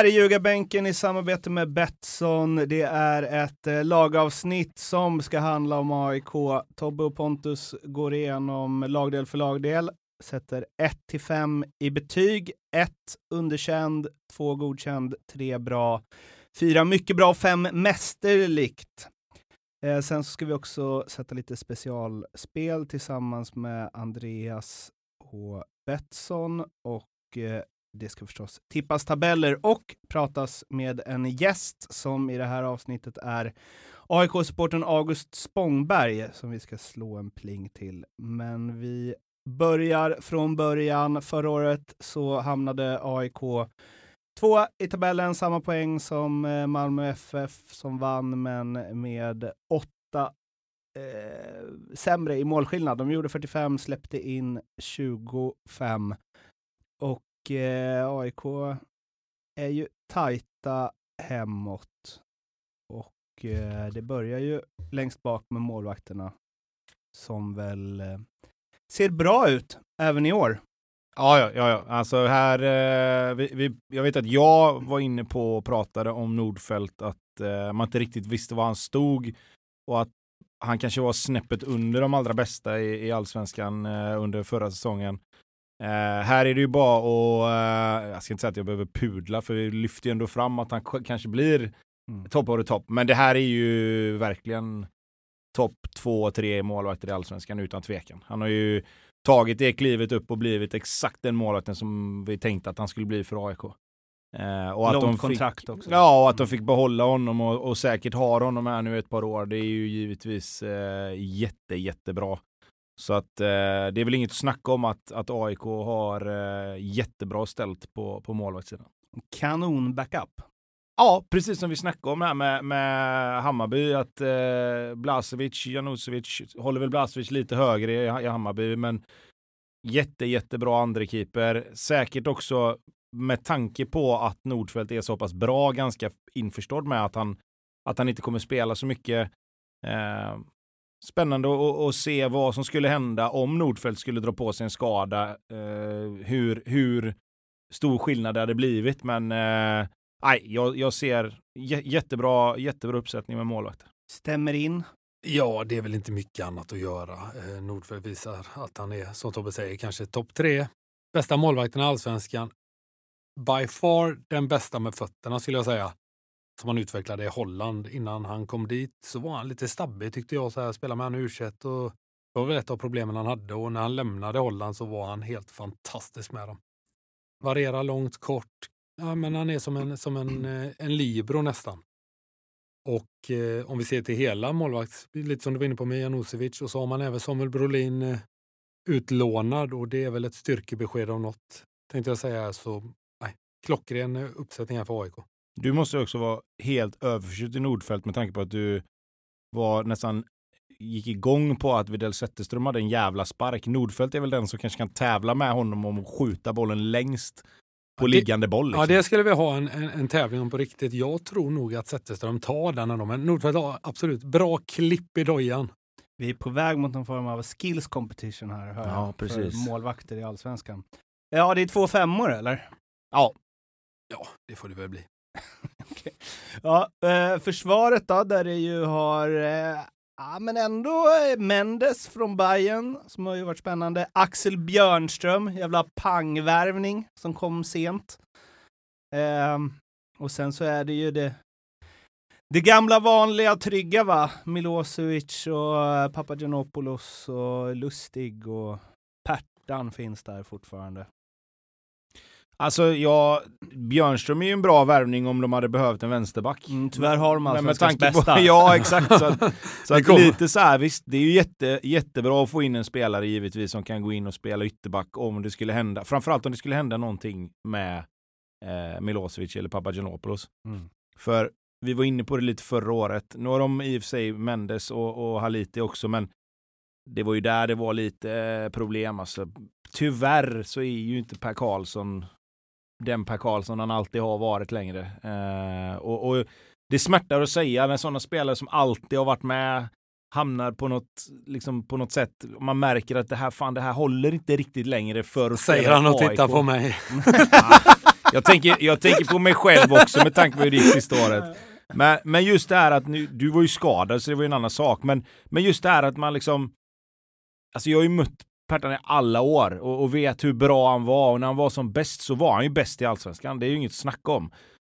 här är Ljugarbänken i samarbete med Betsson. Det är ett eh, lagavsnitt som ska handla om AIK. Tobbe och Pontus går igenom lagdel för lagdel, sätter 1 till 5 i betyg. 1 underkänd, 2 godkänd, 3 bra, 4 mycket bra, 5 mästerligt. Eh, sen så ska vi också sätta lite specialspel tillsammans med Andreas och Betsson och eh, det ska förstås tippas tabeller och pratas med en gäst som i det här avsnittet är AIK-supporten August Spångberg som vi ska slå en pling till. Men vi börjar från början. Förra året så hamnade AIK två i tabellen, samma poäng som eh, Malmö FF som vann, men med åtta eh, sämre i målskillnad. De gjorde 45, släppte in 25. Och Eh, AIK är ju tajta hemåt. Och eh, det börjar ju längst bak med målvakterna som väl eh, ser bra ut även i år. Ja, ja, ja, ja. alltså här, eh, vi, vi, jag vet att jag var inne på och pratade om Nordfält, att eh, man inte riktigt visste var han stod och att han kanske var snäppet under de allra bästa i, i allsvenskan eh, under förra säsongen. Uh, här är det ju bara att, uh, jag ska inte säga att jag behöver pudla, för vi lyfter ju ändå fram att han kanske blir mm. top of the top. Men det här är ju verkligen topp två, tre målvakter i allsvenskan utan tvekan. Han har ju tagit det klivet upp och blivit exakt den målvakten som vi tänkte att han skulle bli för AIK. Uh, och Långt att de fick, kontrakt också. Ja, och att de fick behålla honom och, och säkert ha honom här nu ett par år. Det är ju givetvis uh, jätte, jättebra. Så att eh, det är väl inget att snacka om att, att AIK har eh, jättebra ställt på, på målvaktssidan. Kanon backup. Ja, precis som vi snackade om här med, med Hammarby, att eh, Blasevic, Janosevic, håller väl Blasevic lite högre i, i Hammarby, men jätte, jättebra andrekeeper. Säkert också med tanke på att Nordfeldt är så pass bra, ganska införstådd med att han, att han inte kommer spela så mycket. Eh, Spännande att se vad som skulle hända om Nordfeldt skulle dra på sig en skada. Eh, hur, hur stor skillnad det hade blivit. Men eh, jag, jag ser jättebra, jättebra uppsättning med målvakter. Stämmer in. Ja, det är väl inte mycket annat att göra. Eh, Nordfeldt visar att han är, som Tobbe säger, kanske topp tre bästa målvakten i allsvenskan. By far den bästa med fötterna skulle jag säga som han utvecklade i Holland. Innan han kom dit så var han lite stabbig tyckte jag. Så här, spela med han u och det var väl ett av problemen han hade och när han lämnade Holland så var han helt fantastisk med dem. Varierar långt, kort. Ja, men han är som en, som en, eh, en libero nästan. Och eh, om vi ser till hela målvakts, lite som du var inne på med Janosevic, och så har man även Samuel Brolin eh, utlånad och det är väl ett styrkebesked om något, tänkte jag säga. Så nej, klockren uppsättning här för AIK. Du måste också vara helt överförtjust i Nordfält med tanke på att du var nästan gick igång på att Widell Zetterström hade en jävla spark. Nordfält är väl den som kanske kan tävla med honom om att skjuta bollen längst på ja, liggande boll. Liksom. Ja, det skulle vi ha en, en, en, tävling om på riktigt. Jag tror nog att Zetterström tar den ändå, men Nordfält har absolut bra klipp i dojan. Vi är på väg mot någon form av skills competition här, hör ja, precis. för målvakter i allsvenskan. Ja, det är två femmor eller? Ja. Ja, det får det väl bli. okay. Ja, eh, försvaret då, där det ju har eh, Ja, men ändå eh, Mendes från Bayern som har ju varit spännande. Axel Björnström, jävla pangvärvning som kom sent. Ehm, och sen så är det ju det, det gamla vanliga trygga va? Milosevic och Papagiannopoulos och Lustig och Pertan finns där fortfarande. Alltså, ja, Björnström är ju en bra värvning om de hade behövt en vänsterback. Mm, tyvärr har de allsvenskans bästa. På, ja, exakt. Så, att, så att lite så här, visst, det är ju jätte, jättebra att få in en spelare givetvis som kan gå in och spela ytterback om det skulle hända. Framförallt om det skulle hända någonting med eh, Milosevic eller Papagiannopoulos. Mm. För vi var inne på det lite förra året. Nu har de i och för sig Mendes och, och Haliti också, men det var ju där det var lite eh, problem. Alltså, tyvärr så är ju inte Per Karlsson den Per Karlsson han alltid har varit längre. Eh, och, och, det smärtar att säga när sådana spelare som alltid har varit med hamnar på något, liksom på något sätt, man märker att det här, fan, det här håller inte riktigt längre för Säger han och tittar på mig. jag, tänker, jag tänker på mig själv också med tanke på hur det gick sista året. Men, men just det här att nu, du var ju skadad så det var ju en annan sak. Men, men just det här att man liksom, alltså jag har ju mött Pertan i alla år och, och vet hur bra han var och när han var som bäst så var han ju bäst i allsvenskan. Det är ju inget att snacka om.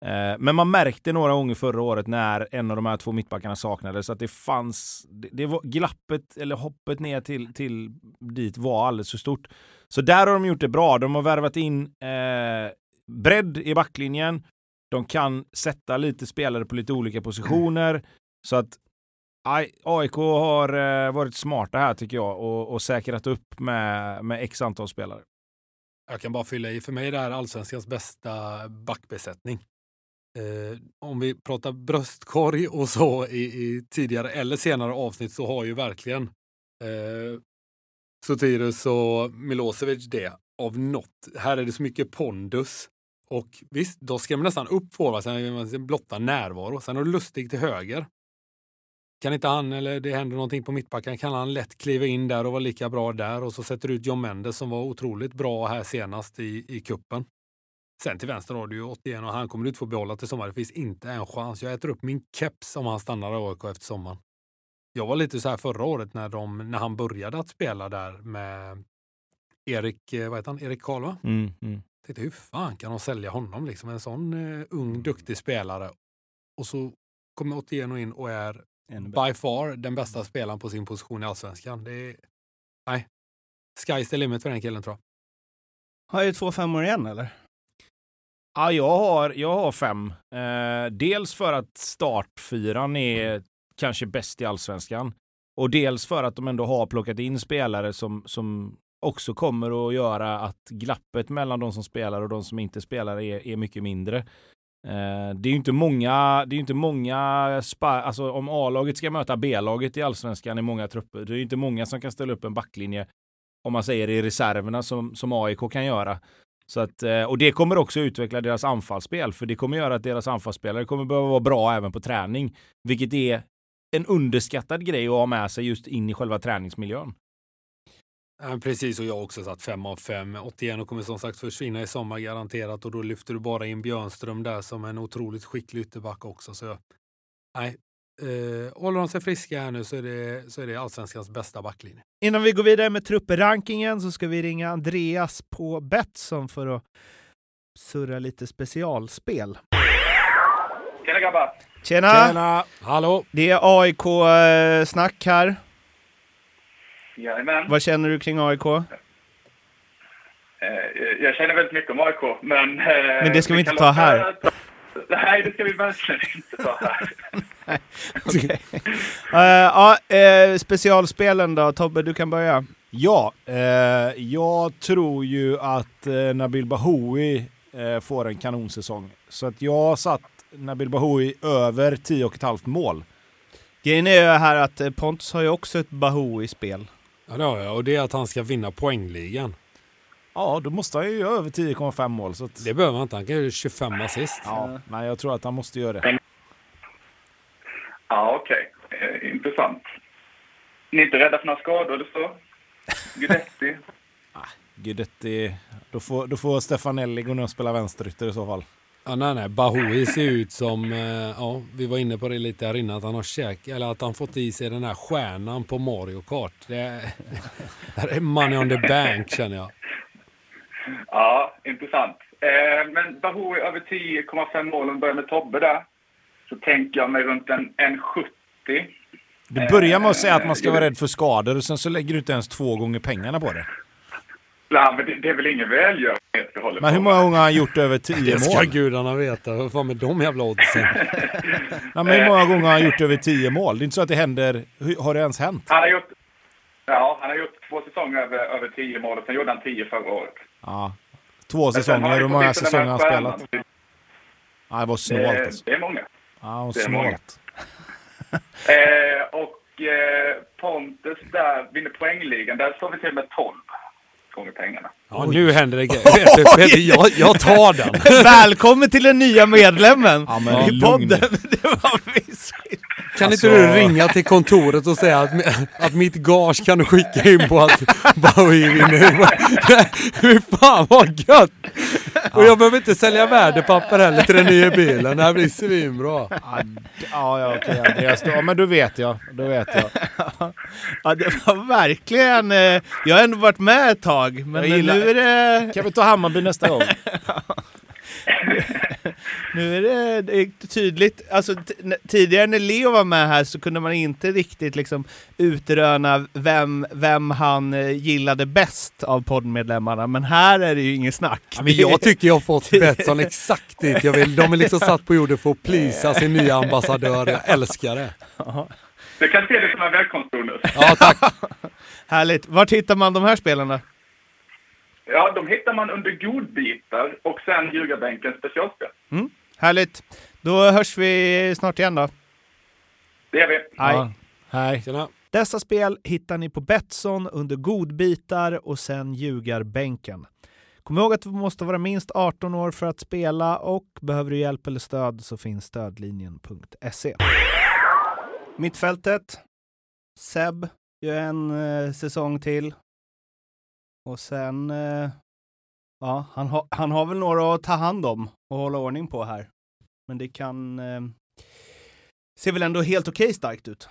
Eh, men man märkte några gånger förra året när en av de här två mittbackarna saknades att det fanns, det, det var glappet eller hoppet ner till, till dit var alldeles för stort. Så där har de gjort det bra. De har värvat in eh, bredd i backlinjen. De kan sätta lite spelare på lite olika positioner. Så att AIK har eh, varit smarta här tycker jag och, och säkrat upp med, med x antal spelare. Jag kan bara fylla i. För mig är det här allsvenskans bästa backbesättning. Eh, om vi pratar bröstkorg och så i, i tidigare eller senare avsnitt så har ju verkligen eh, Sotirus och Milosevic det av något. Här är det så mycket pondus. Och visst, då skrämmer nästan upp forwardsen, blotta närvaro. Sen har du Lustig till höger. Kan inte han, eller det händer någonting på mittbacken, kan han lätt kliva in där och vara lika bra där och så sätter du ut John Mendes som var otroligt bra här senast i, i kuppen. Sen till vänster har du ju 81 och han kommer du inte få behålla till sommar. Det finns inte en chans. Jag äter upp min keps om han stannar i AIK efter sommaren. Jag var lite så här förra året när, de, när han började att spela där med Erik, eh, vad heter han, Erik Karl va? Mm, mm. Tänkte hur fan kan de sälja honom liksom? En sån uh, ung duktig spelare. Och så kommer Otieno in och är by far den bästa spelaren på sin position i allsvenskan. Det är, nej, sky's the limit för den killen tror jag. Har ju två femmor igen eller? Ja, jag har, jag har fem. Eh, dels för att startfyran är kanske bäst i allsvenskan. Och dels för att de ändå har plockat in spelare som, som också kommer att göra att glappet mellan de som spelar och de som inte spelar är, är mycket mindre. Eh, det är ju inte många, det är inte många alltså om A-laget ska möta B-laget i allsvenskan i många trupper, det är ju inte många som kan ställa upp en backlinje om man säger i reserverna som, som AIK kan göra. Så att, eh, och det kommer också utveckla deras anfallsspel, för det kommer göra att deras anfallsspelare kommer behöva vara bra även på träning, vilket är en underskattad grej att ha med sig just in i själva träningsmiljön. Ja, precis, och jag har också satt fem av fem. 81 kommer som sagt försvinna i sommar garanterat och då lyfter du bara in Björnström där som en otroligt skicklig ytterback också. Så jag, nej, eh, håller de sig friska här nu så är det, så är det allsvenskans bästa backlinje. Innan vi går vidare med trupprankingen så ska vi ringa Andreas på Betsson för att surra lite specialspel. Tjena grabbar! Tjena! Tjena! Hallå! Det är AIK-snack här. Jajamän. Vad känner du kring AIK? Eh, Jag känner väldigt mycket om AIK, men... eh, Men det ska vi inte ta här. Nej, det ska vi verkligen inte ta här. Okej. Eh, ja, eh, specialspelen då? Tobbe, du kan börja. Ja, eh, jag tror ju att eh, Nabil Bahoui eh, får en kanonsäsong. Så att jag har satt Nabil Bahoui över 10,5 mål. Grejen är ju här att eh, Pontus har ju också ett Bahou i spel. Ja, det har jag. Och det är att han ska vinna poängligan. Ja, då måste han ju göra över 10,5 mål. Så att, Det behöver han inte. Han kan göra 25 assist. ja, nej, jag tror att han måste göra det. Ja, okej. Eh, Intressant. Ni är inte rädda för några skador eller så? Guidetti? Guidetti, då får, då får Stefanelli gå ner och spela vänsterytter i så fall. Ja, nej, nej. Bahoui ser ut som, eh, ja, vi var inne på det lite här innan, att han har käk, eller att han fått i sig den här stjärnan på Mario Kart. Det är, det är money on the bank känner jag. Ja, intressant. Eh, men Bahoui över 10,5 mål, om börjar med Tobbe där. Så tänker jag mig runt en, en 70. Du börjar med att säga att man ska vara rädd för skador och sen så lägger du inte ens två gånger pengarna på det. Nej, men det, det är väl ingen välgörenhet vi håller Men på hur många gånger har han gjort över 10 Det ska mål? gudarna veta. Vad fan med de jävla oddsen? Nej, men hur många gånger har han gjort över 10 mål? Det är inte så att det händer. Har det ens hänt? Han har gjort, ja, han har gjort två säsonger över, över 10 mål och sen gjorde han 10 förra året. Ja. Två Men säsonger. Hur många säsonger har han spelat? Ja, det var snålt Det, alltså. det är många. Ja, många. snålt. Eh, och eh, Pontus där vinner poängligan. Där står vi till med 12 gånger pengarna. Ja, nu händer det grejer. Peter, jag, jag tar den. Välkommen till den nya medlemmen Ja, men i podden! Det var viss Kan Alltså- inte du ringa till kontoret och säga att, att mitt gage kan du skicka in på att Bowie vinner? Fy fan vad gött! Och jag behöver inte sälja värdepapper heller till den nya bilen. Det här blir svinbra. Ja, ja, okej. Andreas. Ja, men då vet jag. Då vet jag. Ja, det var verkligen... Eh, jag har ändå varit med ett tag, men Jag gillar- nu är det... Kan vi ta Hammarby nästa gång? Nu är det, det är tydligt. Alltså, tidigare när Leo var med här så kunde man inte riktigt liksom utröna vem, vem han eh, gillade bäst av poddmedlemmarna. Men här är det ju inget snack. Ja, men jag tycker jag har fått Betsson exakt dit jag vill. De är liksom satt på jorden för att plisa sin nya ambassadör. Jag älskar det. Du kan se det som en välkomstbonus. Ja, tack. Härligt. Vart hittar man de här spelarna? Ja, de hittar man under godbitar och sen ljugarbänkens specialspel. Härligt. Då hörs vi snart igen då. Det gör vi. Hej. Ja. Hej. Tjena. Dessa spel hittar ni på Betsson under godbitar och sen ljugarbänken. Kom ihåg att du måste vara minst 18 år för att spela och behöver du hjälp eller stöd så finns stödlinjen.se. Mittfältet. Seb gör en eh, säsong till. Och sen... Eh, ja, han, ha, han har väl några att ta hand om och hålla ordning på här. Men det kan... Eh, ser väl ändå helt okej starkt ut.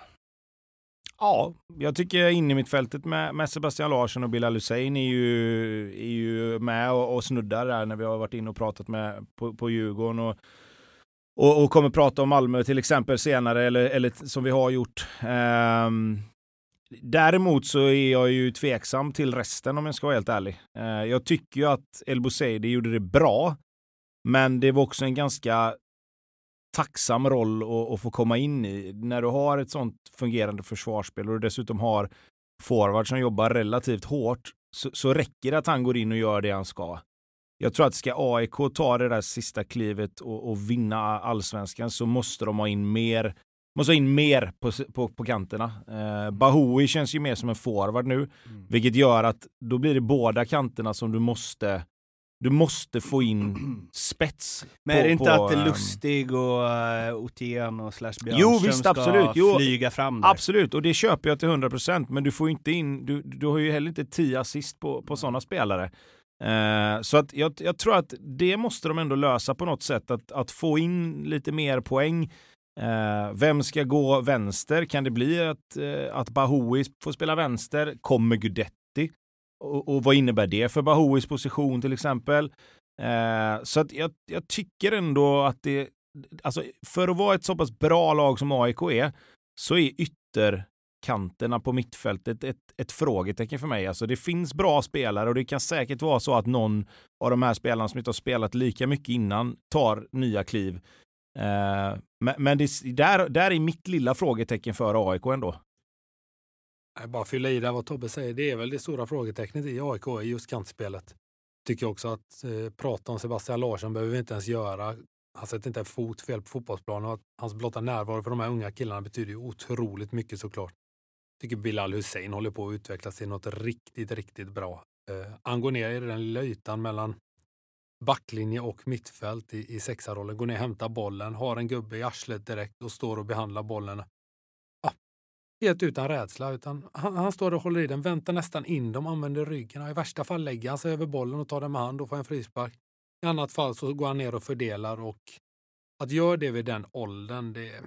Ja, jag tycker inne i mittfältet med, med Sebastian Larsson och Bilal Hussein är ju, är ju med och, och snuddar där när vi har varit inne och pratat med på, på Djurgården. Och, och, och kommer prata om Malmö till exempel senare, eller, eller som vi har gjort. Ehm, däremot så är jag ju tveksam till resten om jag ska vara helt ärlig. Eh, jag tycker ju att El Bouzedi gjorde det bra, men det var också en ganska tacksam roll att, att få komma in i. När du har ett sånt fungerande försvarsspel och du dessutom har forward som jobbar relativt hårt så, så räcker det att han går in och gör det han ska. Jag tror att ska AIK ta det där sista klivet och, och vinna allsvenskan så måste de ha in mer Måste ha in mer på, på, på kanterna. Eh, Bahoui känns ju mer som en forward nu, vilket gör att då blir det båda kanterna som du måste du måste få in spets. Men är på- det inte på, att är ehm, Lustig och uh, Otieno och slash Jo, Björnström visst, ska absolut. Jo, flyga fram där? Absolut, och det köper jag till 100%, men du får inte in, du, du har ju heller inte 10 assist på, på sådana spelare. Eh, så att jag, jag tror att det måste de ändå lösa på något sätt, att, att få in lite mer poäng. Eh, vem ska gå vänster? Kan det bli att, eh, att Bahoui får spela vänster? Kommer Gudetti? Och, och vad innebär det för Bahouis position till exempel? Eh, så att jag, jag tycker ändå att det, alltså för att vara ett så pass bra lag som AIK är, så är ytterkanterna på mittfältet ett, ett frågetecken för mig. Alltså det finns bra spelare och det kan säkert vara så att någon av de här spelarna som inte har spelat lika mycket innan tar nya kliv. Eh, men men det, där, där är mitt lilla frågetecken för AIK ändå. Jag bara fylla i där vad Tobbe säger. Det är väl det stora frågetecknet i AIK, i just kantspelet. Tycker också att eh, prata om Sebastian Larsson behöver vi inte ens göra. Han sätter inte en fot fel på fotbollsplanen och att hans blotta närvaro för de här unga killarna betyder ju otroligt mycket såklart. Tycker Bilal Hussein håller på att utvecklas till något riktigt, riktigt bra. Eh, han går ner i den lilla ytan mellan backlinje och mittfält i, i sexarollen, går ner, och hämtar bollen, har en gubbe i arslet direkt och står och behandlar bollen helt utan rädsla. Utan han, han står och håller i den, väntar nästan in dem, använder ryggen. I värsta fall lägger han sig över bollen och tar den med hand och får en frispark. I annat fall så går han ner och fördelar. och Att göra det vid den åldern, det,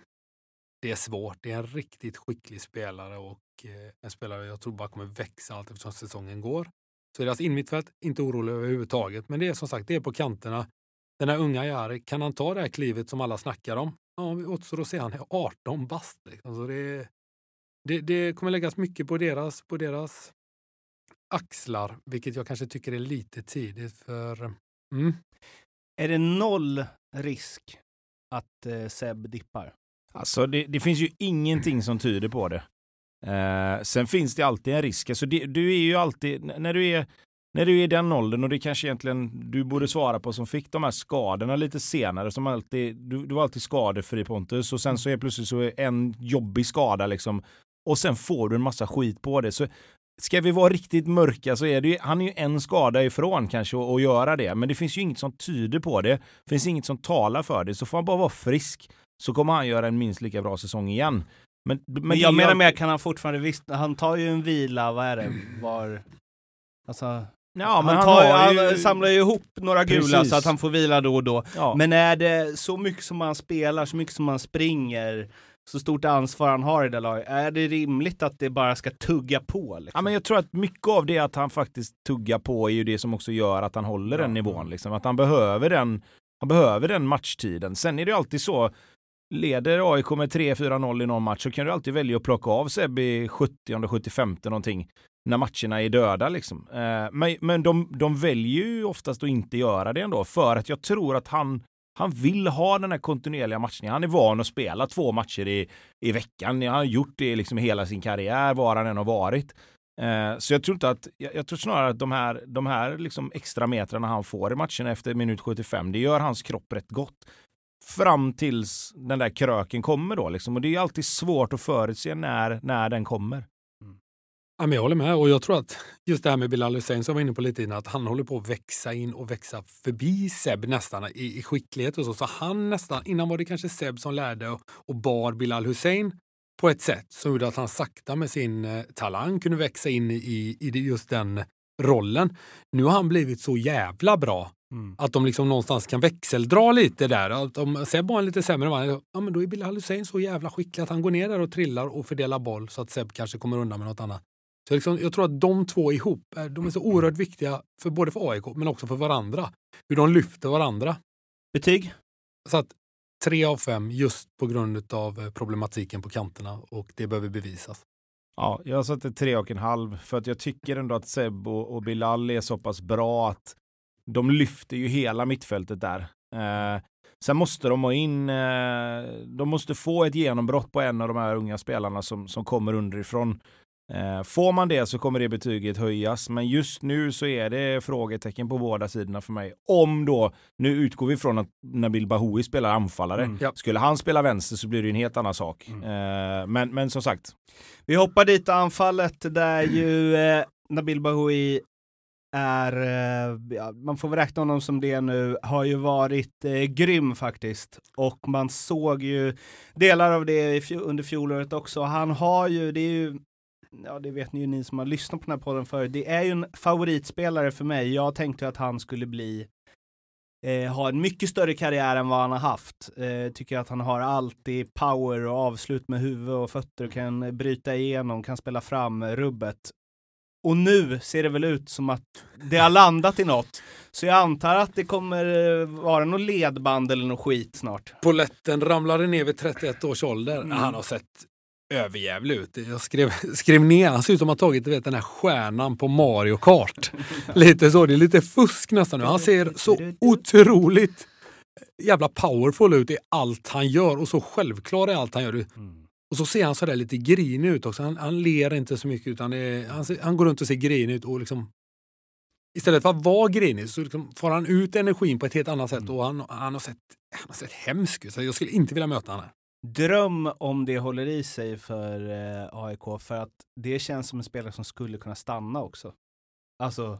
det är svårt. Det är en riktigt skicklig spelare och eh, en spelare jag tror bara kommer växa allt eftersom säsongen går. Så deras inmittfält, inte orolig överhuvudtaget. Men det är som sagt, det är på kanterna. Den här unga Jari, kan han ta det här klivet som alla snackar om? Ja, vi återstår att se. Han är 18 bast. Liksom. Så det det, det kommer läggas mycket på deras, på deras axlar, vilket jag kanske tycker är lite tidigt. för mm. Är det noll risk att eh, Seb dippar? Alltså det, det finns ju ingenting som tyder på det. Eh, sen finns det alltid en risk. Alltså det, du är ju alltid, när du är, när du är i den åldern och det kanske egentligen du borde svara på som fick de här skadorna lite senare. Som alltid, du, du var alltid skadefri Pontus och sen så är plötsligt så är en jobbig skada liksom. Och sen får du en massa skit på det. Så ska vi vara riktigt mörka så är det ju, han är ju en skada ifrån kanske att göra det. Men det finns ju inget som tyder på det. Det finns inget som talar för det. Så får han bara vara frisk så kommer han göra en minst lika bra säsong igen. Men, men, Men jag menar med, kan han fortfarande, visst, han tar ju en vila, vad är det, var... Alltså, Ja, men han, han, tar, har ju... han samlar ju ihop några gula Precis. så att han får vila då och då. ja. Men är det så mycket som han spelar, så mycket som han springer, så stort ansvar han har i det laget, är det rimligt att det bara ska tugga på? Liksom? Ja, men jag tror att mycket av det att han faktiskt tuggar på är ju det som också gör att han håller den Ja. nivån. Liksom. Att han behöver den, han behöver den matchtiden. Sen är det ju alltid så, leder AIK med 3-4-0 i någon match så kan du alltid välja att plocka av Sebbe i 70-75 någonting när matcherna är döda. Liksom. Eh, men men de, de väljer ju oftast att inte göra det ändå för att jag tror att han han vill ha den här kontinuerliga matchningen. Han är van att spela två matcher i, i veckan. Han har gjort det liksom hela sin karriär, var han än har varit. Eh, så jag tror inte att, jag, jag tror snarare att de här, de här liksom extra metrarna han får i matchen efter minut 75, det gör hans kropp rätt gott. Fram tills den där kröken kommer då liksom. Och det är alltid svårt att förutse när, när den kommer. Mm. Ja, men jag håller med och jag tror att just det här med Bilal Hussein som var inne på lite innan, att han håller på att växa in och växa förbi Seb nästan i, i skicklighet och så. Så han nästan, innan var det kanske Seb som lärde och, och bar Bilal Hussein på ett sätt som gjorde att han sakta med sin eh, talang kunde växa in i, i just den rollen. Nu har han blivit så jävla bra Mm. att de liksom någonstans kan växeldra lite där. Att om Seb var en lite sämre man, ja men då är Bilal Hussein så jävla skicklig att han går ner där och trillar och fördelar boll så att Seb kanske kommer undan med något annat. Så liksom, jag tror att de två ihop, är, de är så oerhört viktiga för både för AIK men också för varandra. Hur de lyfter varandra. Betyg? Så att tre av fem just på grund av problematiken på kanterna och det behöver bevisas. Ja, jag satte tre och en halv för att jag tycker ändå att Seb och, och Bilal är så pass bra att de lyfter ju hela mittfältet där. Eh, sen måste de ha in, eh, de måste få ett genombrott på en av de här unga spelarna som, som kommer underifrån. Eh, får man det så kommer det betyget höjas, men just nu så är det frågetecken på båda sidorna för mig. Om då, nu utgår vi från att Nabil Bahoui spelar anfallare. Mm. Ja. Skulle han spela vänster så blir det en helt annan sak. Mm. Eh, men, men som sagt, Vi hoppar dit anfallet där ju eh, Nabil Bahoui är, eh, ja, man får väl räkna honom som det nu, har ju varit eh, grym faktiskt. Och man såg ju delar av det under fjolåret också. Han har ju, det är ju, ja det vet ni ju ni som har lyssnat på den här podden förut, det är ju en favoritspelare för mig. Jag tänkte att han skulle bli Eh, ha en mycket större karriär än vad han har haft. Eh, tycker att han har alltid power och avslut med huvud och fötter och kan bryta igenom, kan spela fram rubbet. Och nu ser det väl ut som att det har landat i något. Så jag antar att det kommer eh, vara något ledband eller något skit snart. Poletten ramlade ner vid 31 års ålder. Mm. Han har sett överjävlig ut. Jag skrev, skrev ner, han ser ut som att ha tagit vet, den här stjärnan på Mario Kart. lite så, det är lite fusk nästan nu. Han ser så otroligt jävla powerful ut i allt han gör och så självklar i allt han gör. Och så ser han sådär lite grinig ut också. Han, han ler inte så mycket utan är, han, han går runt och ser grinig ut och liksom Istället för att vara grinig så liksom får han ut energin på ett helt annat sätt och han, han, har, sett, han har sett hemsk ut. Så jag skulle inte vilja möta honom. här. Dröm om det håller i sig för eh, AIK, för att det känns som en spelare som skulle kunna stanna också. Alltså,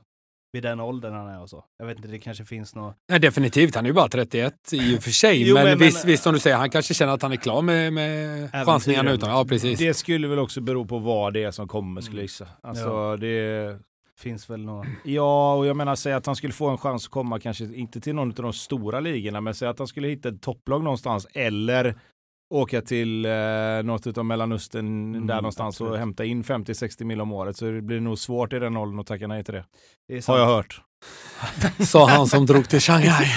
vid den åldern han är och så. Jag vet inte, det kanske finns något... Nej, definitivt, han är ju bara 31 i och för sig. Jo, men, men- visst, men- visst, som du säger, han kanske känner att han är klar med, med chansningarna utan. Ja, precis. Det skulle väl också bero på vad det är som kommer skulle jag gissa. Alltså, Ja. det, Finns väl något... ja, och jag menar säga att han skulle få en chans att komma, kanske inte till någon av de stora ligorna, men säg att han skulle hitta ett topplag någonstans eller åka till eh, något av Mellanöstern Mm, där någonstans och absolut. hämta in 50-60 mil om året. Så det blir nog svårt i den åldern att tacka nej till det. Det Har jag hört. Sa han som drog till Shanghai.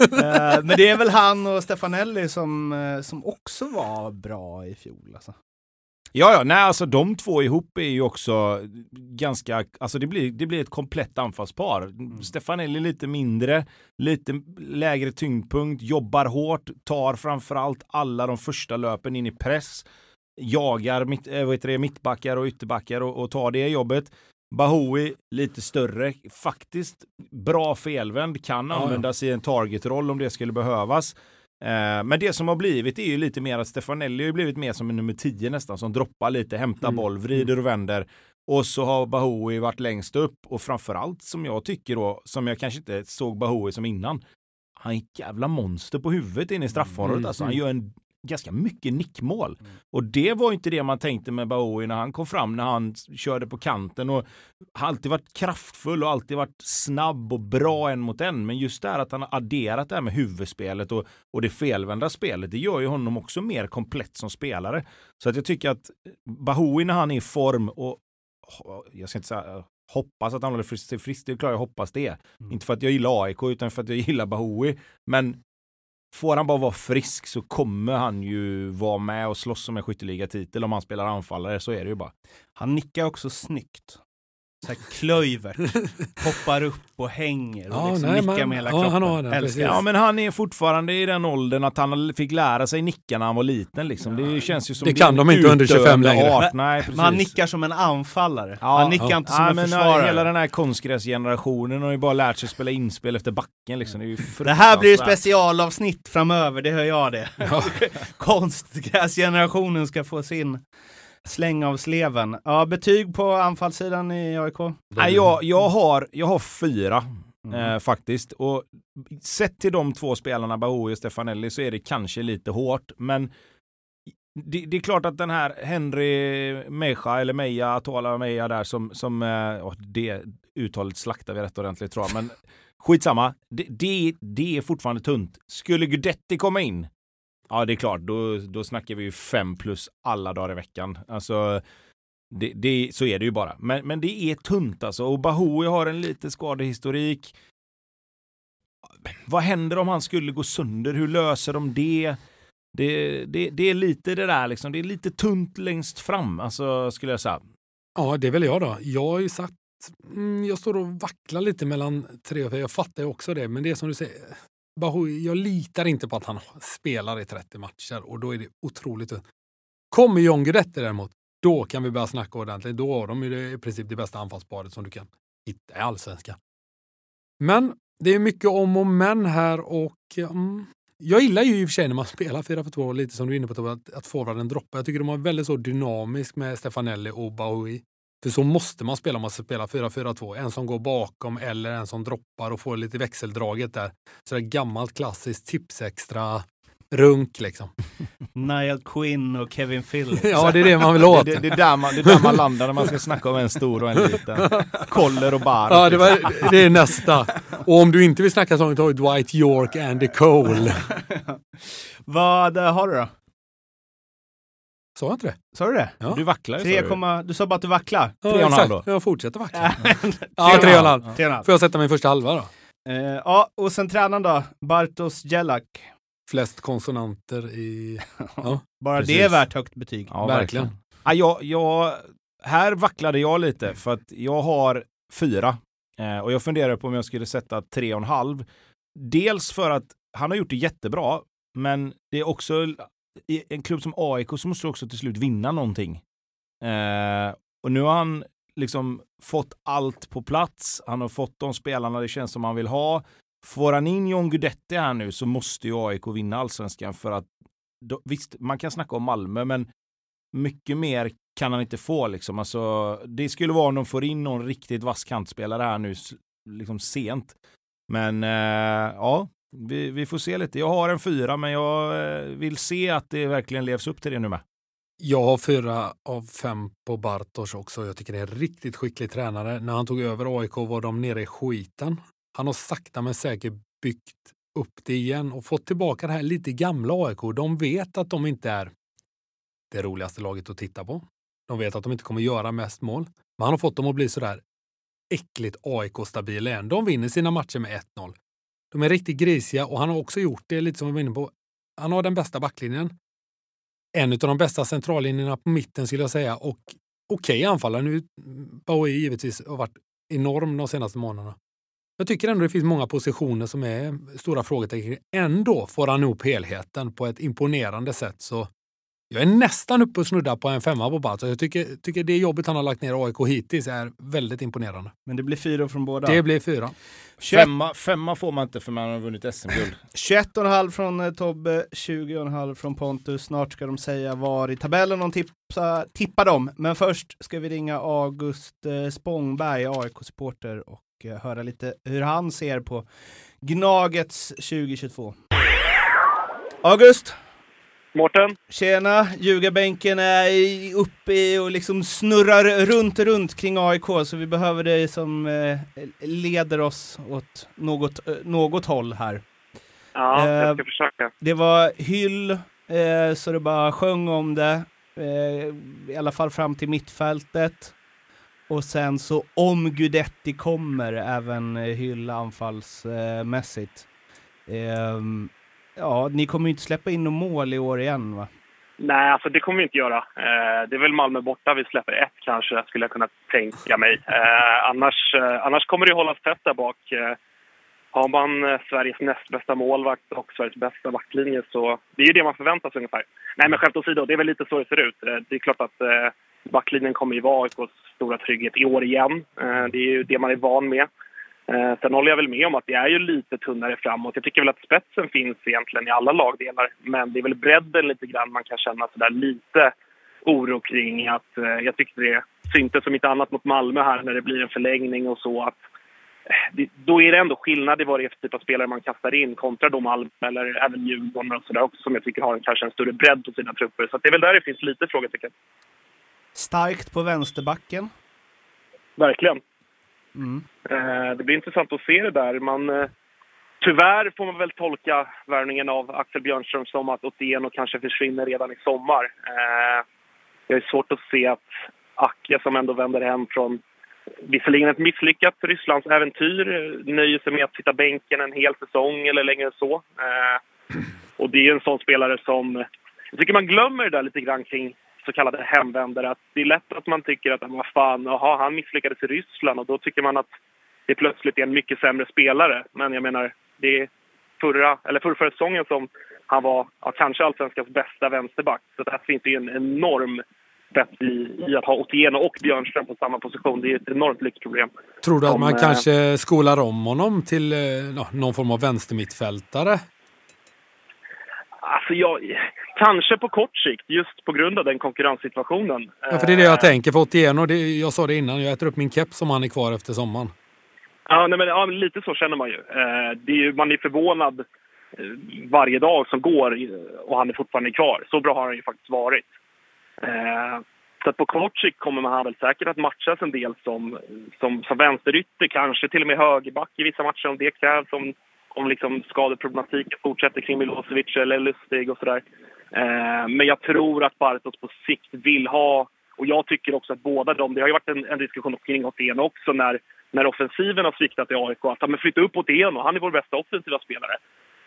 Eh, men det är väl han och Stefanelli som, eh, som också var bra i fjol. Alltså. Ja, ja, nej, alltså de två ihop är ju också ganska, alltså det blir, det blir ett komplett anfallspar. Mm. Stefanelli lite mindre, lite lägre tyngdpunkt, jobbar hårt, tar framförallt alla de första löpen in i press, jagar mitt, äh, vad heter det, mittbackar och ytterbackar och, och tar det jobbet. Bahoui lite större, faktiskt bra felvänd, kan Ja, ja. användas i en targetroll om det skulle behövas. Eh, men det som har blivit är ju lite mer att Stefanelli har blivit mer som en nummer 10 nästan, som droppar lite, hämtar Mm. boll, vrider och vänder. Och så har Bahoui varit längst upp och framförallt som jag tycker då, som jag kanske inte såg Bahoui som innan, han är ett jävla monster på huvudet inne i straffområdet. Mm, Alltså, han mm. gör en ganska mycket nickmål. Mm. Och det var inte det man tänkte med Baoui när han kom fram, när han körde på kanten. Och har alltid varit kraftfull och alltid varit snabb och bra en mot en. Men just det här att han har adderat det här med huvudspelet och, och det felvända spelet, det gör ju honom också mer komplett som spelare. Så att jag tycker att Bahoui när han är i form och jag ska inte säga hoppas att han håller sig frisk, det är klart jag hoppas det. Mm. Inte för att jag gillar AIK utan för att jag gillar Bahoui. Men får han bara vara frisk så kommer han ju vara med och slåss om en skytteligatitel om han spelar anfallare, så är det ju bara. Han nickar också snyggt. Så här klöver. Hoppar upp och hänger och Ja, liksom nej, nickar men- med hela ja, kroppen. han har den. Ja men han är fortfarande i den åldern att han fick lära sig nicka när han var liten liksom. Det känns ju som Det kan är de inte under 25 utdöende längre. Art. Nej. Men han nickar som en anfallare. Ja, han nickar ja. inte som Ja, en men försvarare. hela den här konstgräsgenerationen har ju bara lärt sig spela inspel efter backen liksom. Det, är ju Det här blir specialavsnitt framöver, det hör jag det. Ja. Konstgräsgenerationen ska få sin släng av sleven. Ja, betyg på anfallssidan i AIK? Nej, jag, jag, har, jag har fyra Mm. eh, faktiskt. Och sett till de två spelarna, Bahoui och Stefanelli, så är det kanske lite hårt. Men det, det är klart att den här Henry Meja, eller Meja, Atola Meja där som, som åh, det uttalet slaktar vi rätt ordentligt tror jag. Men skitsamma, det, det, det är fortfarande tunt. Skulle Gudetti komma in, ja det är klart, då, då snackar vi ju fem plus alla dagar i veckan. Alltså, det, det, så är det ju bara. Men, men det är tunt alltså. Och Bahoui har en lite skadehistorik. Vad händer om han skulle gå sönder? Hur löser de det? Det, det, det är lite det där liksom. Det är lite tunt längst fram, alltså skulle jag säga. Ja, det är väl jag då. Jag har ju sagt, mm, jag står och vacklar lite mellan tre och fyra. Jag fattar ju också det, men det är som du säger. Bahoui, jag litar inte på att han spelar i 30 matcher och då är det otroligt tunt. Kommer John Guidetti däremot, då kan vi börja snacka ordentligt. Då har de ju i princip det bästa anfallsparet som du kan hitta i allsvenskan. Men det är mycket om och men här och mm, jag gillar ju i och för sig när man spelar 4 för 2 lite som du är inne på att, att forwarden droppar. Jag tycker de har väldigt så dynamisk med Stefanelli och Bahoui. För så måste man spela om man ska spela 4-4-2. En som går bakom eller en som droppar och får lite växeldraget där. Så det är gammalt klassiskt tipsextra runk liksom. Niall Quinn och Kevin Phillips. Ja, det är det man vill åt. Det, det, det, är där man, det är där man landar när man ska snacka om en stor och en liten. Koller och bar. Ja, det, var, det är nästa. Och om du inte vill snacka sånt, då har du Dwight York, Andy Cole. Vad har du då? Sa jag inte det? Sa du det? Ja. Du vacklar ju. 3, sa du. du sa bara att du vacklar. Ja, Tre och en halv exakt. då? Jag fortsätter vackla. Tre Ja, tre och en halv. Tre och en halv. Får jag sätta min första halva då? Eh, ja, och sen tränaren då? Bartos Jelak. Flest konsonanter i... Ja, Bara Precis. det är värt högt betyg. Ja, verkligen. verkligen. Ja, jag, jag, här vacklade jag lite för att jag har fyra. Eh, och jag funderar på om jag skulle sätta tre och en halv. Dels för att han har gjort det jättebra, men det är också i en klubb som AIK så måste du också till slut vinna någonting. Eh, och nu har han liksom fått allt på plats. Han har fått de spelarna det känns som han vill ha. Får han in John Guidetti här nu så måste ju AIK vinna allsvenskan för att då, visst, man kan snacka om Malmö, men mycket mer kan han inte få liksom. Alltså, det skulle vara om de får in någon riktigt vass kantspelare här nu liksom sent. Men eh, ja, vi, vi får se lite. Jag har en fyra, men jag eh, vill se att det verkligen levs upp till det nu med. Jag har fyra av fem på Bartos också. Jag tycker det är en riktigt skicklig tränare. När han tog över AIK var de nere i skiten. Han har sakta men säkert byggt upp det igen och fått tillbaka det här lite gamla AIK. De vet att de inte är det roligaste laget att titta på. De vet att de inte kommer göra mest mål. Men han har fått dem att bli sådär äckligt AIK-stabila igen. De vinner sina matcher med 1-0. De är riktigt grisiga och han har också gjort det lite som vi var inne på. Han har den bästa backlinjen en av de bästa centrallinjerna på mitten skulle jag säga. Och okej anfallare. Nu, Bowie givetvis har varit enorm de senaste månaderna. Jag tycker ändå det finns många positioner som är stora frågetecken. Ändå får han ihop helheten på ett imponerande sätt. Så jag är nästan uppe och snuddar på en femma på Bartos. Jag tycker, tycker det jobbet han har lagt ner AIK hittills är väldigt imponerande. Men det blir fyra från båda. Det blir fyra. 21 Femma, femma får man inte för man har vunnit SM-guld. 21,5 från eh, Tobbe, 20,5 från Pontus. Snart ska de säga var i tabellen de tipsa, tippar dem. Men först ska vi ringa August eh, Spångberg, AIK-supporter, och eh, höra lite hur han ser på Gnagets 2022. August! Mårten? Tjena! Ljugarbänken är i- uppe och liksom snurrar runt, runt kring AIK, så vi behöver dig som eh, leder oss åt något, eh, något håll här. Ja, Eh, jag ska försöka. Det var hyll, eh, så det bara sjöng om det. Eh, I alla fall fram till mittfältet. Och sen så om Gudetti kommer, även eh, hyll anfallsmässigt. Ja, ni kommer ju inte släppa in något mål i år igen va? Nej, alltså det kommer vi inte göra. Eh, det är väl Malmö borta vi släpper ett kanske, skulle jag kunna tänka mig. Eh, annars, eh, annars kommer det hållas tätt där bak. Eh, har man eh, Sveriges näst bästa målvakt och Sveriges bästa backlinje så det är ju det man förväntar sig ungefär. Nej, men skämt åsido, det är väl lite så det ser ut. Eh, det är klart att backlinjen kommer ju vara AIKs stora trygghet i år igen. Det är ju det man är van med. Eh, sen håller jag väl med om att det är ju lite tunnare framåt. Jag tycker väl att spetsen finns egentligen i alla lagdelar. Men det är väl bredden lite grann man kan känna sådär lite oro kring. Att, eh, jag tyckte det syntes som inte annat mot Malmö här när det blir en förlängning och så. att eh, det, Då är det ändå skillnad i vad det är för typ av spelare man kastar in kontra då Malmö eller även Djurgården och sådär också som jag tycker har en, kanske en större bredd på sina trupper. Så det är väl där det finns lite frågetecken. Starkt på vänsterbacken. Verkligen. Mm. Eh, det blir intressant att se det där. Man, eh, tyvärr får man väl tolka värvningen av Axel Björnström som att Otieno kanske försvinner redan i sommar. Eh, det jag är svårt att se att Acke, som ändå vänder hem från visserligen ett misslyckat Rysslandsäventyr, äventyr nöjer sig med att sitta bänken en hel säsong eller längre än så. Och det är en sån spelare som... Jag tycker man glömmer det där lite grann kring så kallade hemvändare. Att det är lätt att man tycker att vad fan, aha, han misslyckades i Ryssland och då tycker man att det plötsligt är en mycket sämre spelare. Men jag menar, det är förra, eller förra, säsongen som han var ja, kanske allsvenskans bästa vänsterback. Så där finns det ju en enorm bett i, i att ha Otieno och Björnström på samma position. Det är ett enormt lyxproblem. Tror du att man eh, kanske skolar om honom till eh, någon form av vänstermittfältare? Alltså jag, kanske på kort sikt, just på grund av den konkurrenssituationen. Ja, för det är det jag Eh, tänker. För Otieno, det, jag sa det innan, jag äter upp min keps om han är kvar efter sommaren. Ja, nej, men, ja, lite så känner man ju. Eh, det är ju man är förvånad eh, varje dag som går och han är fortfarande kvar. Så bra har han ju faktiskt varit. Så på kort sikt kommer man väl säkert att matchas en del som, som, som vänsterytter, kanske till och med högerback i vissa matcher om det krävs. Om, om liksom skadeproblematiken fortsätter kring Milosevic eller Lustig och sådär. Eh, men jag tror att Bartos på sikt vill ha, och jag tycker också att båda de, det har ju varit en, en diskussion kring Otieno också när, när offensiven har sviktat i AIK, att men flytta upp Otieno, han är vår bästa offensiva spelare.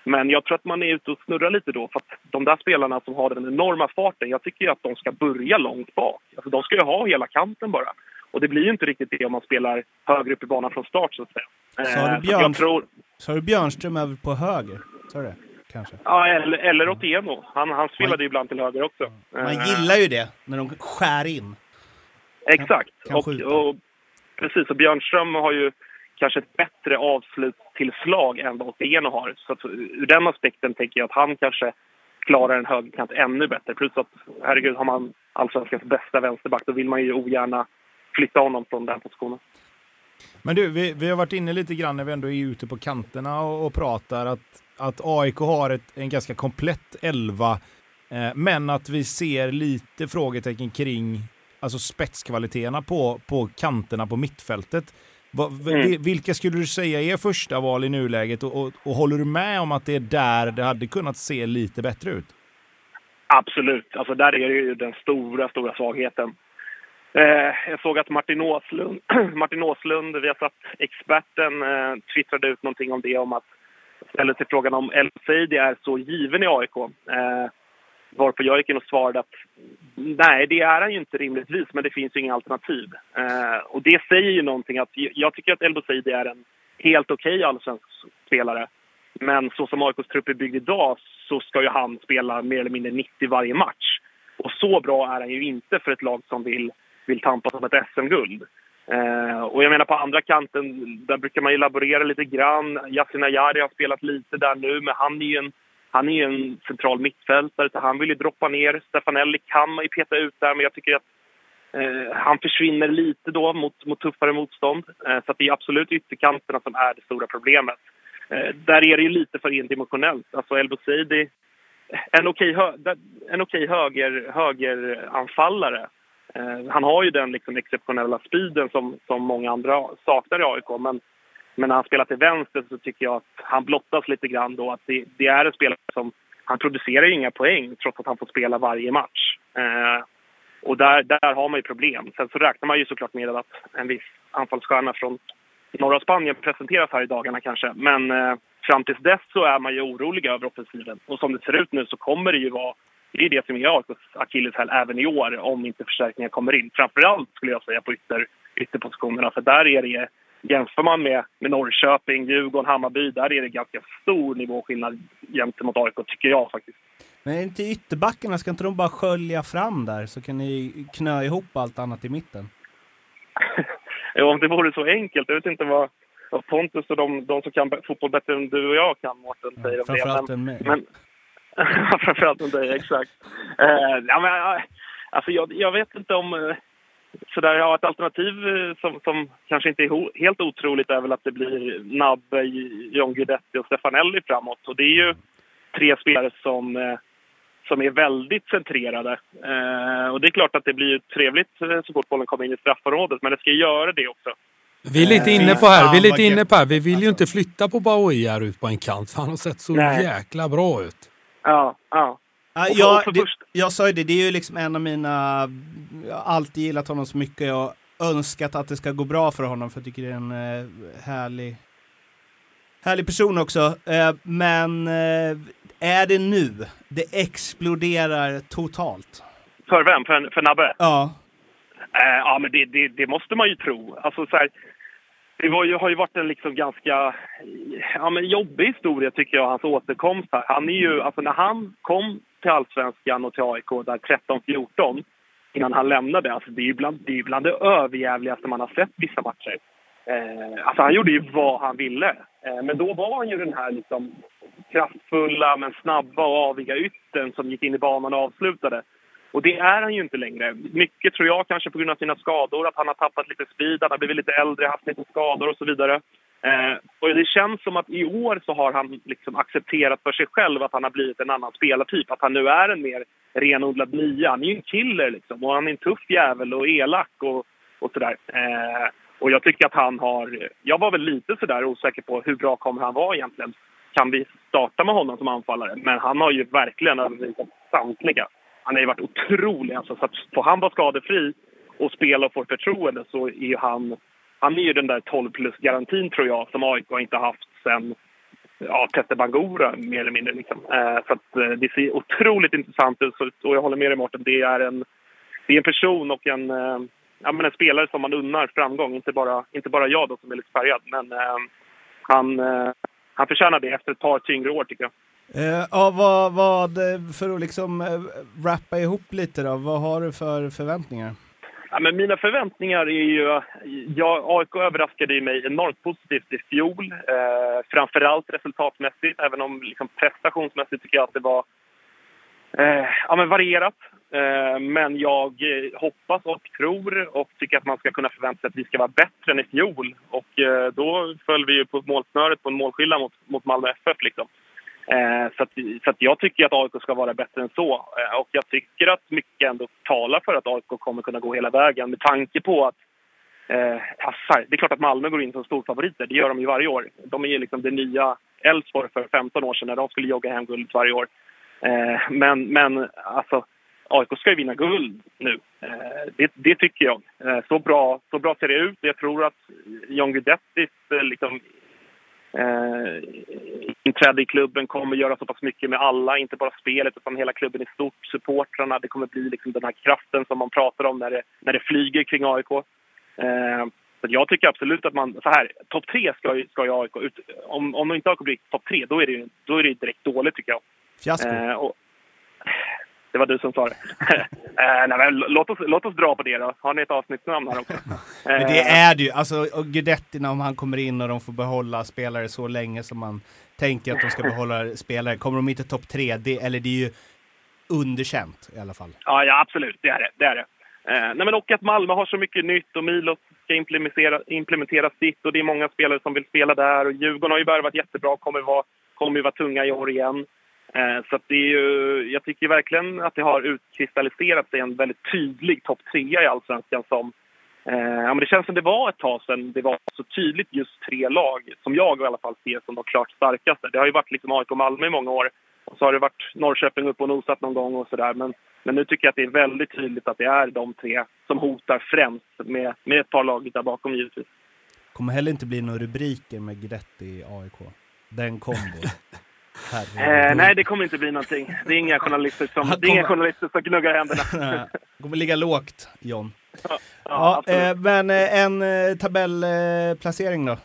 Men jag tror att man är ute och snurrar lite då. För att de där spelarna som har den enorma farten, jag tycker ju att de ska börja långt bak. Alltså, de ska ju ha hela kanten bara. Och det blir ju inte riktigt det om man spelar högre upp i banan från start, så att säga. Så har du Eh, Björn- tror, Så har du Björnström över på höger? Så är det kanske? ja, eller, eller Otieno. Han, han spelade ju ibland till höger också. Man Eh, gillar ju det, när de skär in. Exakt. kan och, skjuta. och, precis, och Björnström har ju kanske ett bättre avslutstillslag än vad Otieno har. Så att, ur den aspekten tänker jag att han kanske klarar en högerkant ännu bättre. Plus att, herregud, har man allsvenskans bästa vänsterback då vill man ju ogärna flytta honom från den positionen. Men du, vi, vi har varit inne lite grann när vi ändå är ute på kanterna och, och pratar att, att AIK har ett, en ganska komplett elva, eh, men att vi ser lite frågetecken kring alltså spetskvaliteterna på, på kanterna på mittfältet. Va, Mm. vi- Vilka skulle du säga är första val i nuläget och, och, och håller du med om att det är där det hade kunnat se lite bättre ut? Absolut. Alltså där är det ju den stora, stora svagheten. Eh, jag såg att Martin Åslund, Martin Åslund vi har satt experten, eh, twittrade ut någonting om det om att ställde sig frågan om El Seidi är så given i AIK. Eh, varpå jag gick in och svarade att nej, det är han ju inte rimligtvis, men det finns ju inga alternativ. Eh, och det säger ju någonting att jag tycker att El Seidi är en helt okej allsvensk spelare. Men så som AIKs trupp är byggd idag så ska ju han spela mer eller mindre 90 varje match. Och så bra är han ju inte för ett lag som vill, vill tampas om ett SM-guld. Eh, och jag menar på andra kanten, där brukar man ju laborera lite grann. Yasin Ayari har spelat lite där nu, men han är ju en, han är ju en central mittfältare så han vill ju droppa ner. Stefanelli kan man ju peta ut där, men jag tycker att Eh, han försvinner lite då mot, mot tuffare motstånd. Eh, så att det är absolut ytterkanterna som är det stora problemet. eh, där är det ju lite för endimensionellt. Alltså El Bouzidi, en okej, hö, en höger, högeranfallare. Eh, han har ju den liksom exceptionella speeden som, som många andra saknar i AIK. Men, men när han spelar till vänster så tycker jag att han blottas lite grann då. Att det, det är en spelare som... Han producerar ju inga poäng trots att han får spela varje match. Eh, och där, där har man ju problem. Sen så räknar man ju såklart med att en viss anfallsstjärna från norra Spanien presenteras här i dagarna kanske. Men eh, fram tills dess så är man ju orolig över offensiven. Och som det ser ut nu så kommer det ju vara det är det som är AIKs akilleshäl även i år om inte förstärkningar kommer in. Framförallt skulle jag säga på ytter, ytterpositionerna för där är det Jämför man med, med Norrköping, Djurgården, Hammarby, där är det ganska stor nivåskillnad gentemot AIK, tycker jag faktiskt. Men inte ytterbackarna, ska inte de bara skölja fram där så kan ni knö ihop allt annat i mitten? ja, om det vore så enkelt. Jag vet inte vad, vad Pontus och de, de som kan fotboll bättre än du och jag kan, Mårten, säger om än mig. Men, framförallt än dig, exakt. Uh, ja, men, alltså, jag, jag vet inte om... Uh, sådär, ja, ett alternativ uh, som, som kanske inte är helt otroligt är väl att det blir Nabbe, John Guidetti och Stefanelli framåt. Och det är ju tre spelare som, uh, som är väldigt centrerade. och det är klart att det blir trevligt så fort bollen kommer in i straffområdet, men det ska göra det också. Vi är lite inne på här, vi är lite inne på här. Vi vill ju inte flytta på Baoi här ut på en kant, för han har sett så Nej. jäkla bra ut. Ja, ja. Uh, ja, det, jag sa ju det, det är ju liksom en av mina... Jag har alltid gillat honom så mycket. Jag har önskat att det ska gå bra för honom, för jag tycker det är en uh, härlig, härlig person också. Uh, men uh, är det nu det exploderar totalt? För vem? För, för Nabbe? Ja. ja, men det, det, det, måste man ju tro. Alltså så här, det var ju, har ju varit en liksom ganska ja, men jobbig historia, tycker jag, hans återkomst här. Han är ju, alltså när han kom till allsvenskan och till AIK där 13-14, innan han lämnade, alltså det är ju bland det, är bland det överjävligaste man har sett vissa matcher. Eh, alltså han gjorde ju vad han ville. Eh, men då var han ju den här liksom kraftfulla men snabba och aviga ytten som gick in i banan och avslutade. Och det är han ju inte längre. Mycket tror jag kanske på grund av sina skador, att han har tappat lite speed, han har blivit lite äldre, haft lite skador och så vidare. Eh, och det känns som att i år så har han liksom accepterat för sig själv att han har blivit en annan spelartyp. Att han nu är en mer renodlad nia. Han är ju en killer liksom och han är en tuff jävel och elak och, och sådär. Eh, och jag tycker att han har... Jag var väl lite sådär osäker på hur bra kommer han vara egentligen. Kan vi starta med honom som anfallare? Men han har ju verkligen överbevisat samtliga han har ju varit otrolig. Alltså, så att får han vara skadefri och spela och få förtroende så är ju han... Han är ju den där 12 plus-garantin, tror jag, som AIK inte har haft sen ja, Tete Bangura, mer eller mindre. Liksom. Eh, så att, eh, det ser otroligt intressant ut. Och jag håller med dig, Mårten. Det är en, det är en person och en, eh, ja, men en spelare som man unnar framgång. Inte bara, inte bara jag då, som är lite färgad. Men eh, han, eh, han förtjänar det efter ett par tyngre år, tycker jag. Uh, ja, vad, vad, eh, för att liksom wrappa rappa ihop lite då, vad har du för förväntningar? Ja, men mina förväntningar är ju... Ja, AIK överraskade ju mig enormt positivt i fjol. Eh, framförallt resultatmässigt, även om liksom prestationsmässigt tycker jag att det var eh, ja, men varierat. Eh, men jag hoppas och tror och tycker att man ska kunna förvänta sig att vi ska vara bättre än i fjol. Och eh, då föll vi ju på målsnöret på en målskillnad mot, mot Malmö FF. Liksom. Eh, så, att, så att jag tycker att AIK ska vara bättre än så. Eh, och jag tycker att mycket ändå talar för att AIK kommer kunna gå hela vägen med tanke på att eh, det är klart att Malmö går in som storfavoriter. Det gör de ju varje år. De är ju liksom det nya Elfsborg för 15 år sedan när de skulle jogga hem guldet varje år. Eh, men, men alltså, AIK ska ju vinna guld nu. Eh, det, det, tycker jag. Eh, så, bra, så bra ser det ut. Jag tror att John Guidettis eh, liksom, eh, inträde i klubben kommer göra så pass mycket med alla, inte bara spelet utan hela klubben i stort, supportrarna. Det kommer bli liksom den här kraften som man pratar om när det, när det flyger kring AIK. Eh, så jag tycker absolut att man, så här, topp tre ska, ska ju AIK, ut, om, om inte AIK blir topp tre, då är, det, då är det direkt dåligt tycker jag. Fiasko. Eh, och, det var du som sa det. eh, nej, låt, oss, låt oss dra på det då. Har ni ett avsnittsnamn här också? men det är det ju. Alltså, Guidetti om han kommer in och de får behålla spelare så länge som man tänker att de ska behålla spelare. Kommer de inte topp tre, det, eller det är ju underkänt i alla fall. Ja, ja absolut. Det är det. det, är det. Eh, nej men och att Malmö har så mycket nytt och Milos ska implementera, implementera sitt och det är många spelare som vill spela där och Djurgården har ju värvat jättebra och kommer vara, kommer vara tunga i år igen. Eh, så det är ju, jag tycker verkligen att det har utkristalliserat sig en väldigt tydlig topp trea i Allsvenskan som eh, ja, men det känns som det var ett tag sedan det var så tydligt just tre lag som jag i alla fall ser som de klart starkaste. Det har ju varit liksom AIK och Malmö i många år och så har det varit Norrköping upp och nosat någon gång och sådär. Men, men nu tycker jag att det är väldigt tydligt att det är de tre som hotar främst med, med ett par lag där bakom givetvis. Kommer heller inte bli några rubriker med Guidetti i AIK. Den kombon. Eh, nej, det kommer inte bli någonting. Det är inga journalister som, det är inga journalister som gnuggar händerna. Det kommer ligga lågt, John. Ja, Ja, eh, men eh, en eh, tabellplacering då?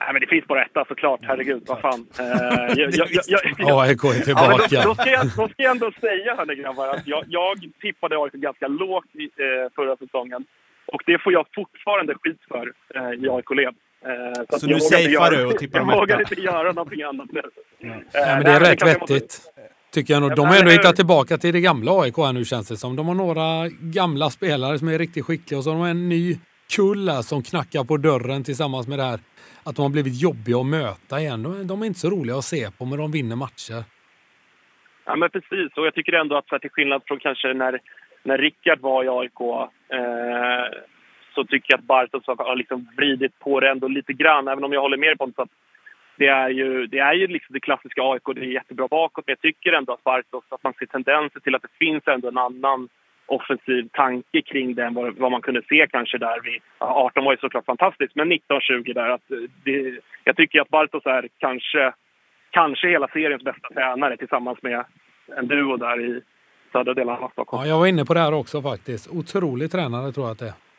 Nej, men det finns bara etta såklart. Herregud, vad fan. Eh, AIK är Ja, men tillbaka. då, då, ska jag, då ska jag ändå säga, hörni grabbar, att jag, jag tippade AIK ganska lågt i, eh, förra säsongen. Och det får jag fortfarande skit för eh, i AIK-led. Eh, Så att nu jag vågar safear du och tippar Jag dem vågar etta? inte göra någonting annat nu. Ja, Eh, men det nej, är rätt jag måste- vettigt. Tycker jag nog. Ja, De har ändå hittat tillbaka till det gamla AIK här nu känns det som. De har några gamla spelare som är riktigt skickliga och så har de en ny kull här som knackar på dörren tillsammans med det här att de har blivit jobbiga att möta igen. De, de är inte så roliga att se på men de vinner matcher. Ja, men precis. Och jag tycker ändå att så till skillnad från kanske när, när Rickard var i AIK eh, så tycker jag att Bartos har liksom vridit på det ändå lite grann. Även om jag håller med Pontus att det är ju, det, är ju liksom det klassiska AIK. Det är jättebra bakåt. Men jag tycker ändå att Bartos, att man ser tendenser till att det finns ändå en annan offensiv tanke kring den vad, vad man kunde se kanske där vid 18 var ju såklart fantastiskt, men 19-20 där. Att det, jag tycker att Bartos är kanske kanske hela seriens bästa tränare tillsammans med en duo där i södra delarna av Stockholm. Ja, jag var inne på det här också faktiskt. Otrolig tränare tror jag att det är.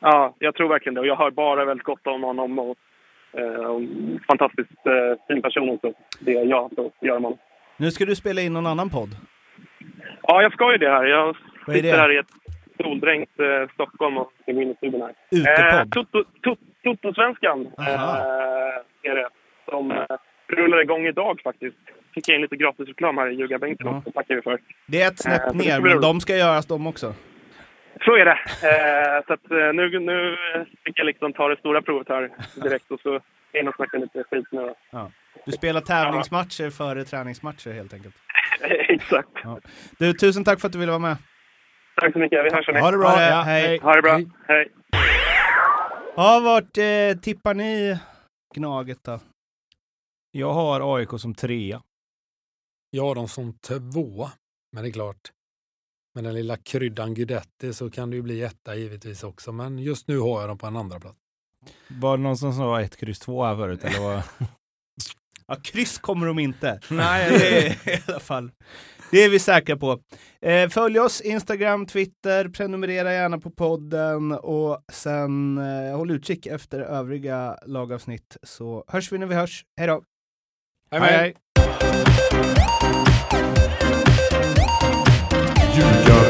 Ja, jag tror verkligen det. Och jag hör bara väldigt gott om honom. Och, eh, och fantastiskt eh, fin person också. Det är jag så gör man. Nu ska du spela in någon annan podd. Ja, jag ska ju det här. Jag Vad sitter här i ett soldränkt eh, Stockholm och ska gå in i studion här. Utepodd? To- Toto-svenskan eh, är det. Som eh, rullar igång idag faktiskt. Fick jag in lite gratisreklam här i ljugarbänken Ja. också. tackar vi för. Det är ett snäpp Eh, ner, men de ska göras de också. Så är det. Eh, så att, eh, nu, nu fick jag liksom ta det stora provet här direkt och så in och snacka lite skit nu då. Du spelar tävlingsmatcher före träningsmatcher helt enkelt. Exakt. Du, tusen tack för att du ville vara med. Tack så mycket. Vi hörs hörni. Ha det bra. Ha det. Hej. Ha det bra. Hej. Hej. Ja, vart eh, tippar ni Gnaget då? Jag har AIK som trea. Jag har dem som tvåa. Men det är klart, med den lilla kryddan Guidetti så kan det ju bli etta givetvis också. Men just nu har jag dem på en andra plats. Var det någon som sa ett kryss två här förut? Eller vad? Ja, kryss kommer de inte. Nej, det är i alla fall. Det är vi säkra på. Eh, följ oss Instagram, Twitter, prenumerera gärna på podden och sen eh, håll utkik efter övriga lagavsnitt så hörs vi när vi hörs. Hej då! Hej. hej. hej. you got